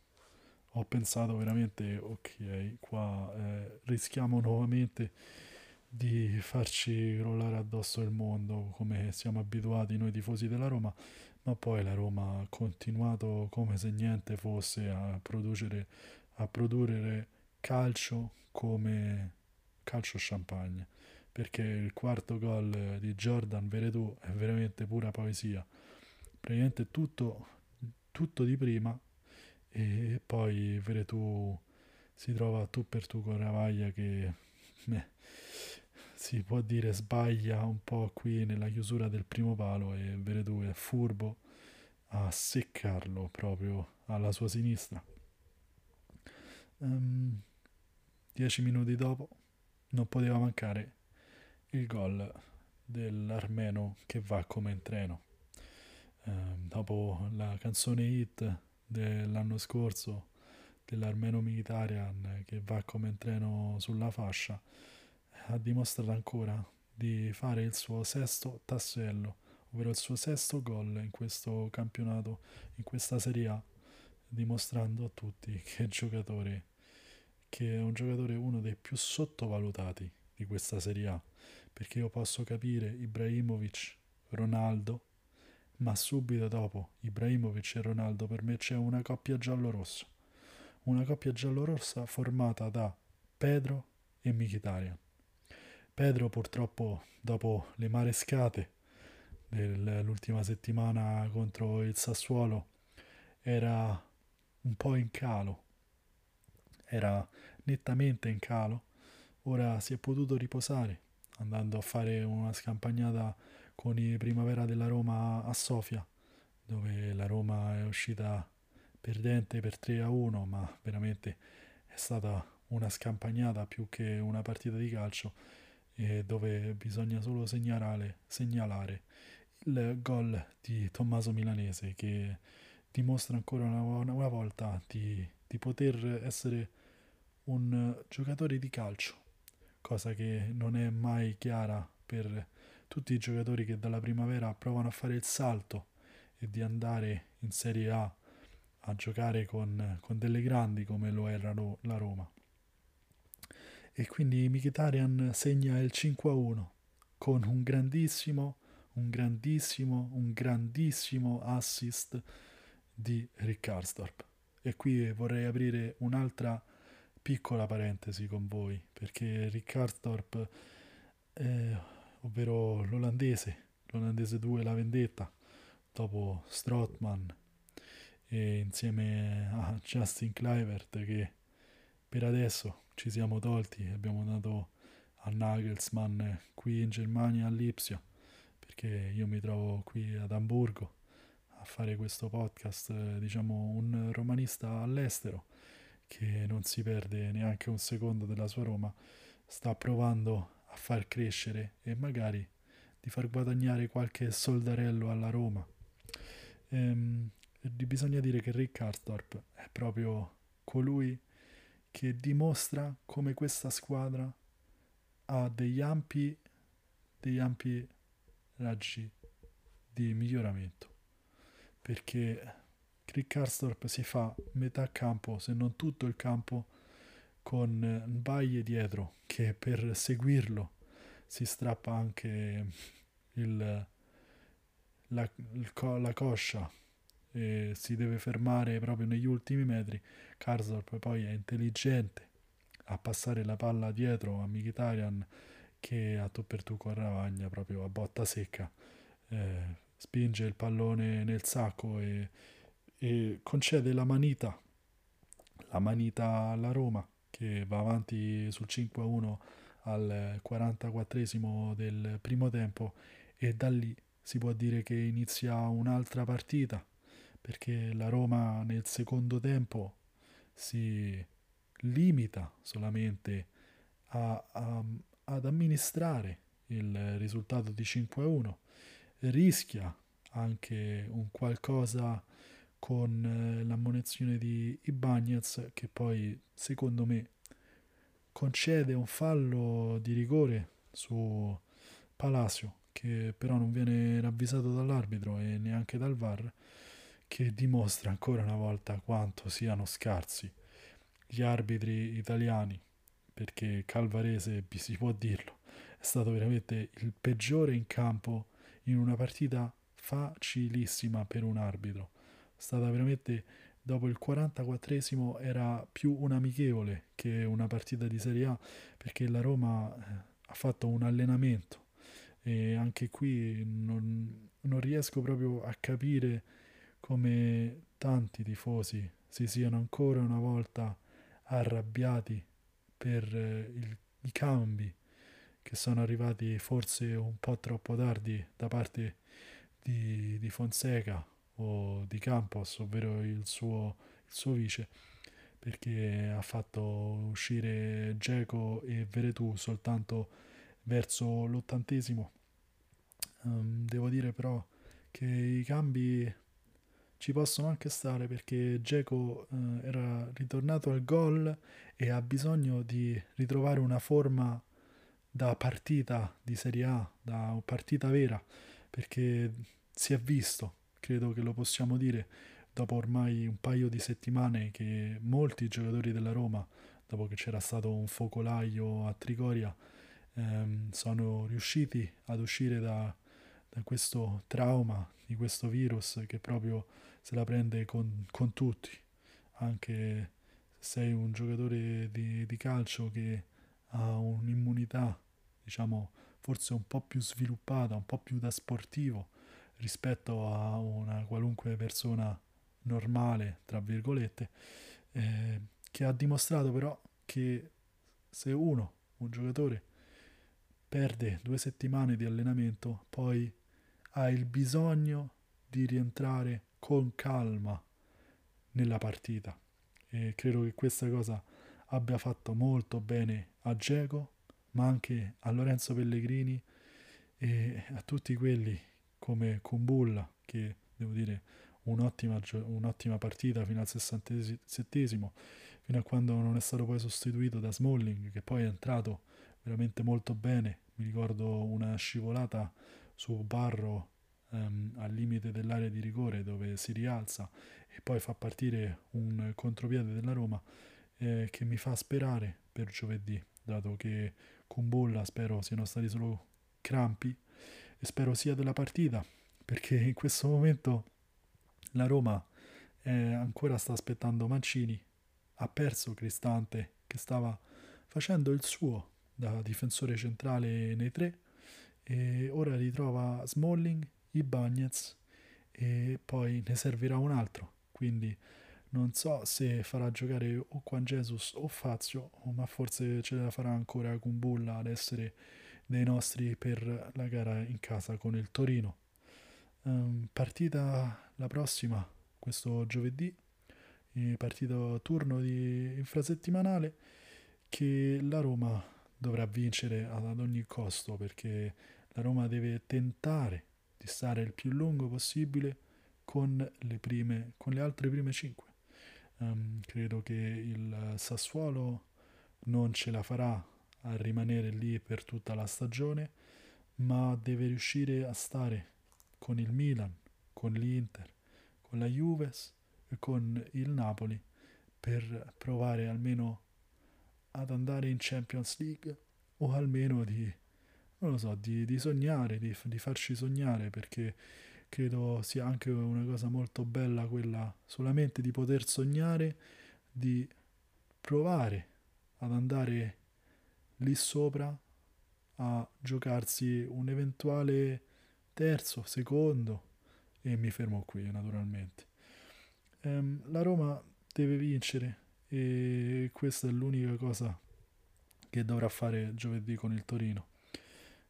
ho pensato veramente, ok, qua eh, rischiamo nuovamente di farci rollare addosso il mondo come siamo abituati noi tifosi della Roma, ma poi la Roma ha continuato come se niente fosse a producere, a produrre calcio come calcio champagne. Perché il quarto gol di Jordan Veretù è veramente pura poesia praticamente tutto, tutto di prima e poi Veretù si trova tu per tu con Ravaglia che beh, si può dire sbaglia un po' qui nella chiusura del primo palo e Veretù è furbo a seccarlo proprio alla sua sinistra. Um, dieci minuti dopo non poteva mancare il gol dell'armeno che va come in treno. Um, dopo la canzone hit dell'anno scorso dell'armeno Militarian che va come in treno sulla fascia, ha dimostrato ancora di fare il suo sesto tassello, ovvero il suo sesto gol in questo campionato, in questa Serie A, dimostrando a tutti che giocatore che è un giocatore uno dei più sottovalutati di questa Serie A, perché io posso capire Ibrahimovic, Ronaldo, ma subito dopo Ibrahimovic e Ronaldo per me c'è una coppia giallo-rossa, una coppia giallo-rossa formata da Pedro e Mkhitaryan. Pedro purtroppo dopo le marescate dell'ultima settimana contro il Sassuolo era un po' in calo, era nettamente in calo, ora si è potuto riposare andando a fare una scampagnata con i Primavera della Roma a Sofia, dove la Roma è uscita perdente per 3 a 1, ma veramente è stata una scampagnata più che una partita di calcio e dove bisogna solo segnalare, segnalare il gol di Tommaso Milanese che dimostra ancora una, una volta di, di poter essere un giocatore di calcio, cosa che non è mai chiara per tutti i giocatori che dalla primavera provano a fare il salto e di andare in Serie A a giocare con, con delle grandi come lo era la Roma. E quindi Mkhitaryan segna il 5-1 con un grandissimo, un grandissimo, un grandissimo assist di Rickarstorp. E qui vorrei aprire un'altra piccola parentesi con voi, perché Rickarstorp, eh, ovvero l'olandese, l'olandese 2 La Vendetta, dopo Strootman e insieme a Justin Clivert che per adesso ci siamo tolti, abbiamo dato a Nagelsmann qui in Germania a Lipsia, perché io mi trovo qui ad Amburgo a fare questo podcast, diciamo un romanista all'estero che non si perde neanche un secondo della sua Roma, sta provando a far crescere e magari di far guadagnare qualche soldarello alla Roma. Ehm, bisogna dire che Rick Karsdorp è proprio colui che dimostra come questa squadra ha degli ampi, degli ampi raggi di miglioramento. Perché Rick Karsdorp si fa metà campo, se non tutto il campo, con Baie dietro, che per seguirlo si strappa anche il, la, il, la coscia e si deve fermare proprio negli ultimi metri. Karsdorp poi è intelligente a passare la palla dietro a Mkhitaryan che a tu per tu con Ravagna proprio a botta secca eh, spinge il pallone nel sacco e e concede la manita, la manita alla Roma che va avanti sul 5-1 al 44 del primo tempo e da lì si può dire che inizia un'altra partita perché la Roma nel secondo tempo si limita solamente a, a, ad amministrare il risultato di 5-1 rischia anche un qualcosa con eh, l'ammonizione di Ibagnez che poi secondo me concede un fallo di rigore su Palacio che però non viene ravvisato dall'arbitro e neanche dal VAR che dimostra ancora una volta quanto siano scarsi gli arbitri italiani perché Calvarese, si può dirlo, è stato veramente il peggiore in campo in una partita facilissima per un arbitro. Stata veramente dopo il 44esimo era più un amichevole che una partita di Serie A perché la Roma eh, ha fatto un allenamento. E anche qui non, non riesco proprio a capire come tanti tifosi si siano ancora una volta arrabbiati per eh, il, i cambi che sono arrivati forse un po' troppo tardi da parte di, di Fonseca o di Campos, ovvero il suo, il suo vice, perché ha fatto uscire Geco e Veretù soltanto verso l'ottantesimo. Um, devo dire però che i cambi ci possono anche stare perché Geco uh, era ritornato al gol e ha bisogno di ritrovare una forma da partita di Serie A, da partita vera, perché si è visto, credo che lo possiamo dire, dopo ormai un paio di settimane che molti giocatori della Roma, dopo che c'era stato un focolaio a Trigoria, ehm, sono riusciti ad uscire da, da, questo trauma, di questo virus che proprio se la prende con, con tutti, anche se sei un giocatore di, di calcio che ha un'immunità, diciamo, forse un po' più sviluppata, un po' più da sportivo rispetto a una qualunque persona normale, tra virgolette, eh, che ha dimostrato però che se uno, un giocatore, perde due settimane di allenamento, poi ha il bisogno di rientrare con calma nella partita. E credo che questa cosa abbia fatto molto bene a Geco, ma anche a Lorenzo Pellegrini e a tutti quelli come Kumbulla, che devo dire un'ottima, un'ottima partita fino al 67 fino a quando non è stato poi sostituito da Smalling, che poi è entrato veramente molto bene. Mi ricordo una scivolata su Barro ehm, al limite dell'area di rigore dove si rialza e poi fa partire un contropiede della Roma eh, che mi fa sperare per giovedì, dato che con spero siano stati solo crampi e spero sia della partita, perché in questo momento la Roma eh, ancora sta aspettando Mancini, ha perso Cristante che stava facendo il suo da difensore centrale nei tre e ora ritrova Smalling, Ibagnez e poi ne servirà un altro, quindi non so se farà giocare o Juan Jesus o Fazio, ma forse ce la farà ancora con Bulla ad essere dei nostri per la gara in casa con il Torino. Um, partita la prossima, questo giovedì, partita turno di infrasettimanale che la Roma dovrà vincere ad ogni costo perché la Roma deve tentare di stare il più lungo possibile con le, prime, con le altre prime cinque. Um, credo che il Sassuolo non ce la farà a rimanere lì per tutta la stagione, ma deve riuscire a stare con il Milan, con l'Inter, con la Juves e con il Napoli per provare almeno ad andare in Champions League o almeno di, non lo so, di, di sognare, di, di farci sognare perché credo sia anche una cosa molto bella quella solamente di poter sognare, di provare ad andare lì sopra a giocarsi un eventuale terzo, secondo e mi fermo qui naturalmente. Ehm, la Roma deve vincere e questa è l'unica cosa che dovrà fare giovedì con il Torino.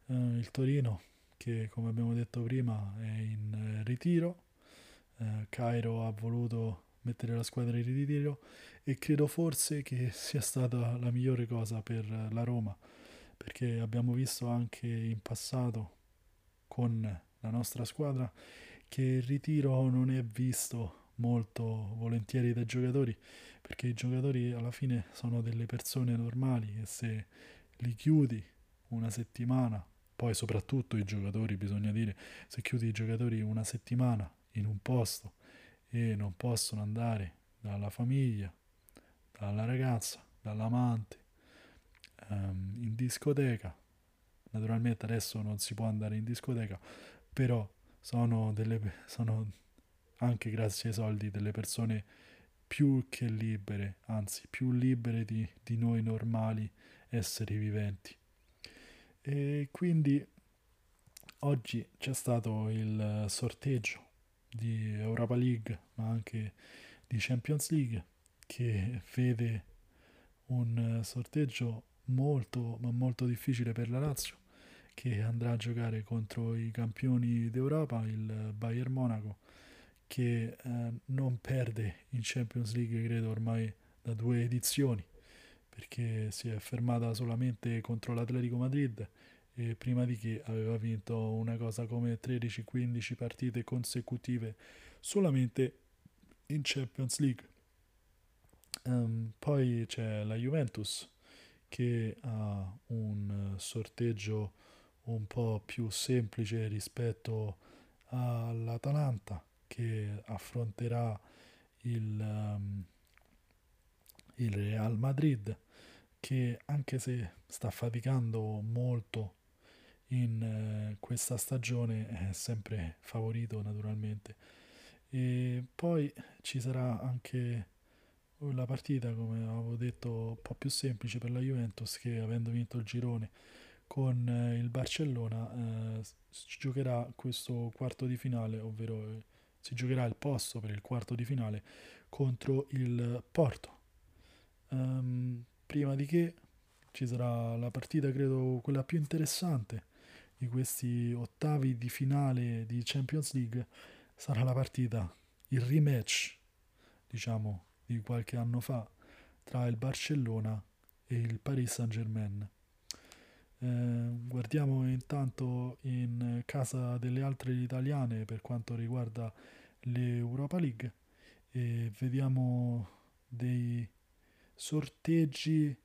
Eh, il Torino che come abbiamo detto prima è in eh, ritiro, eh, Cairo ha voluto mettere la squadra in ritiro e credo forse che sia stata la migliore cosa per la Roma perché abbiamo visto anche in passato con la nostra squadra, che il ritiro non è visto molto volentieri dai giocatori, perché i giocatori alla fine sono delle persone normali e se li chiudi una settimana, poi soprattutto i giocatori, bisogna dire, se chiudi i giocatori una settimana in un posto e non possono andare dalla famiglia, dalla ragazza, dall'amante, um, in discoteca, naturalmente adesso non si può andare in discoteca, però sono, delle, sono anche grazie ai soldi delle persone più che libere, anzi più libere di, di noi normali esseri viventi. E quindi oggi c'è stato il sorteggio di Europa League, ma anche di Champions League, che vede un sorteggio molto, ma molto difficile per la Lazio, che andrà a giocare contro i campioni d'Europa, il Bayern Monaco, che eh, non perde in Champions League, credo ormai da due edizioni, perché si è fermata solamente contro l'Atletico Madrid e prima di che aveva vinto una cosa come 13-15 partite consecutive solamente in Champions League. Um, poi c'è la Juventus che ha un sorteggio un po' più semplice rispetto all'Atalanta che affronterà il, um, il Real Madrid che anche se sta faticando molto in eh, questa stagione è sempre favorito naturalmente. E poi ci sarà anche la partita come avevo detto un po' più semplice per la Juventus che avendo vinto il girone con eh, il Barcellona eh, giocherà questo quarto di finale ovvero eh, si giocherà il posto per il quarto di finale contro il Porto. Um, prima di che ci sarà la partita credo quella più interessante di questi ottavi di finale di Champions League sarà la partita, il rematch, diciamo, di qualche anno fa tra il Barcellona e il Paris Saint-Germain. Eh, guardiamo intanto in casa delle altre italiane per quanto riguarda l'Europa League e vediamo dei sorteggi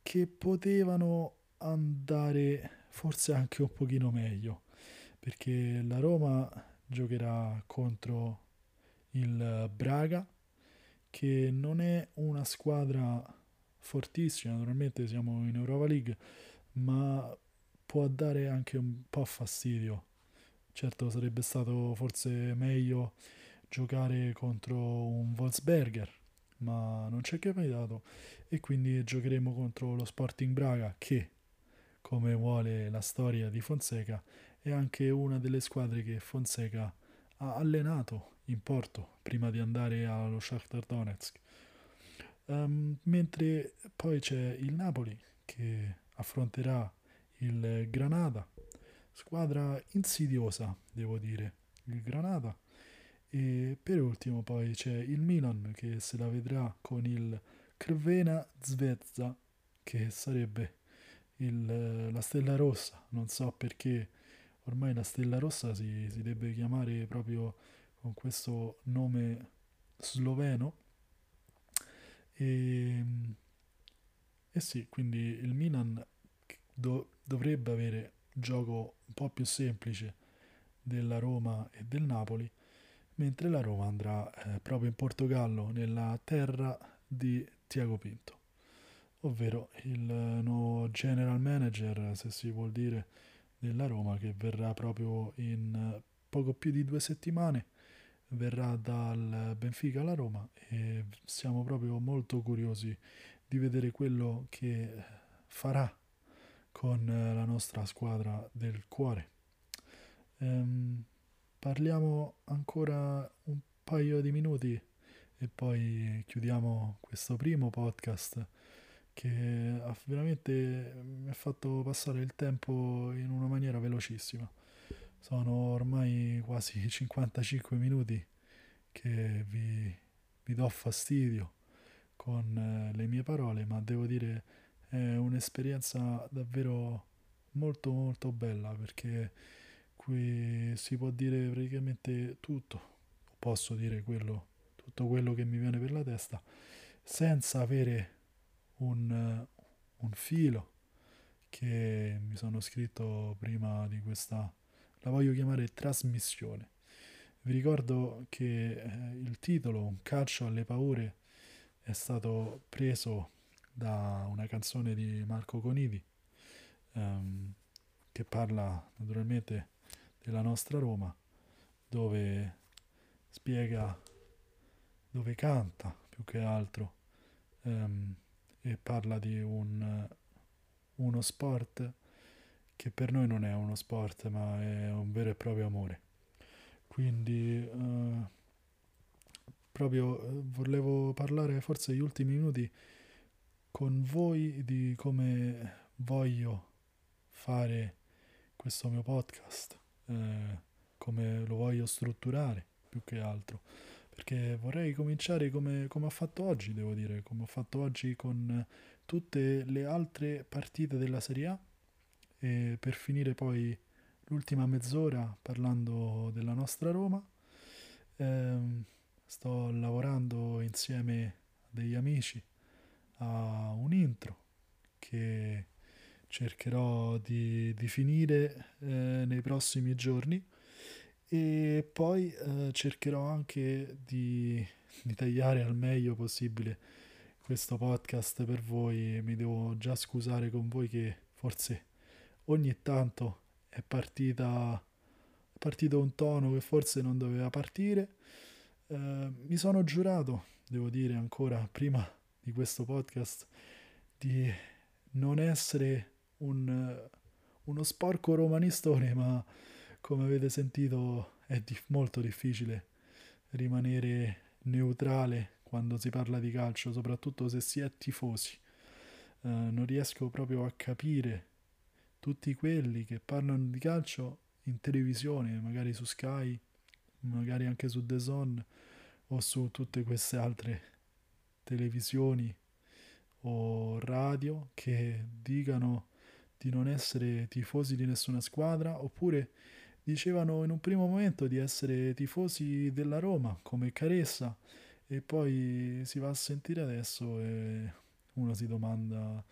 che potevano andare forse anche un pochino meglio, perché la Roma giocherà contro il Braga, che non è una squadra fortissima, naturalmente siamo in Europa League, ma può dare anche un po' fastidio. Certo sarebbe stato forse meglio giocare contro un Wolfsberger, ma non c'è capitato e quindi giocheremo contro lo Sporting Braga che come vuole la storia di Fonseca, è anche una delle squadre che Fonseca ha allenato in Porto prima di andare allo Shakhtar Donetsk. Um, mentre poi c'è il Napoli che affronterà il Granada, squadra insidiosa, devo dire, il Granada. E per ultimo poi c'è il Milan che se la vedrà con il Crvena Zvezda, che sarebbe il, la stella rossa, non so perché ormai la stella rossa si, si deve chiamare proprio con questo nome sloveno. E, e sì, quindi il Milan do, dovrebbe avere gioco un po' più semplice della Roma e del Napoli, mentre la Roma andrà eh, proprio in Portogallo, nella terra di Tiago Pinto ovvero il nuovo general manager, se si vuol dire, della Roma, che verrà proprio in poco più di due settimane, verrà dal Benfica alla Roma e siamo proprio molto curiosi di vedere quello che farà con la nostra squadra del cuore. Ehm, parliamo ancora un paio di minuti e poi chiudiamo questo primo podcast che ha veramente mi ha fatto passare il tempo in una maniera velocissima. Sono ormai quasi 55 minuti che vi, vi do fastidio con eh, le mie parole, ma devo dire è un'esperienza davvero molto molto bella perché cui si può dire praticamente tutto, posso dire quello, tutto quello che mi viene per la testa, senza avere un, un filo che mi sono scritto prima di questa, la voglio chiamare trasmissione. Vi ricordo che eh, il titolo, Un calcio alle paure, è stato preso da una canzone di Marco Conidi ehm, che parla naturalmente della nostra Roma, dove spiega, dove canta più che altro ehm, e parla di un, uno sport che per noi non è uno sport ma è un vero e proprio amore. Quindi eh, proprio eh, volevo parlare forse gli ultimi minuti con voi di come voglio fare questo mio podcast, eh, come lo voglio strutturare più che altro. Perché vorrei cominciare come, come ho fatto oggi, devo dire, come ho fatto oggi con tutte le altre partite della Serie A e per finire poi l'ultima mezz'ora parlando della nostra Roma. Eh, sto lavorando insieme a degli amici a un intro che cercherò di, di finire eh, nei prossimi giorni e poi eh, cercherò anche di, di, tagliare al meglio possibile questo podcast per voi. Mi devo già scusare con voi che forse ogni tanto è partita è partito un tono che forse non doveva partire. Eh, mi sono giurato, devo dire ancora prima di questo podcast, di non essere un, uno sporco romanistone, ma come avete sentito è di- molto difficile rimanere neutrale quando si parla di calcio, soprattutto se si è tifosi. Uh, non riesco proprio a capire tutti quelli che parlano di calcio in televisione, magari su Sky, magari anche su The Zone o su tutte queste altre televisioni o radio che dicano di non essere tifosi di nessuna squadra oppure dicevano in un primo momento di essere tifosi della Roma come Caressa e poi si va a sentire adesso e uno si domanda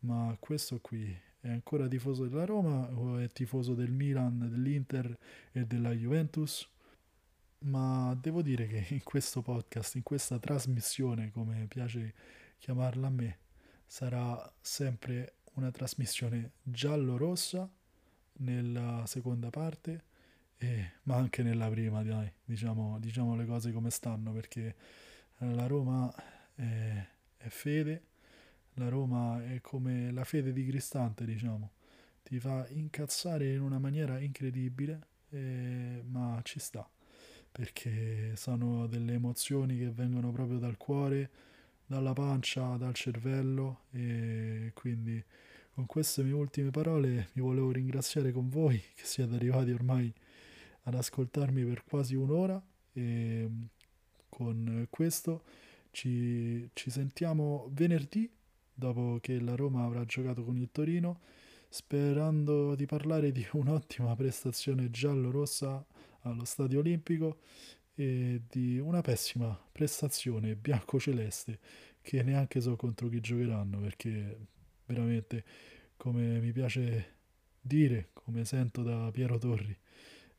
ma questo qui è ancora tifoso della Roma o è tifoso del Milan, dell'Inter e della Juventus? Ma devo dire che in questo podcast, in questa trasmissione, come piace chiamarla a me, sarà sempre una trasmissione giallo-rossa nella seconda parte, e, ma anche nella prima, dai, diciamo, diciamo, le cose come stanno, perché eh, la Roma è, è fede, la Roma è come la fede di Cristante, diciamo, ti fa incazzare in una maniera incredibile, eh, ma ci sta, perché sono delle emozioni che vengono proprio dal cuore, dalla pancia, dal cervello e quindi con queste mie ultime parole mi volevo ringraziare con voi che siete arrivati ormai ad ascoltarmi per quasi un'ora e con questo ci, ci sentiamo venerdì dopo che la Roma avrà giocato con il Torino sperando di parlare di un'ottima prestazione giallo-rossa allo Stadio Olimpico e di una pessima prestazione bianco-celeste che neanche so contro chi giocheranno perché veramente come mi piace dire, come sento da Piero Torri,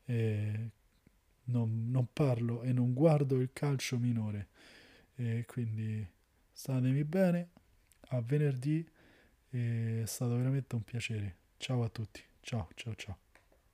eh, non, non, parlo e non guardo il calcio minore. E quindi statemi bene, a venerdì, è stato veramente un piacere. Ciao a tutti, ciao ciao ciao.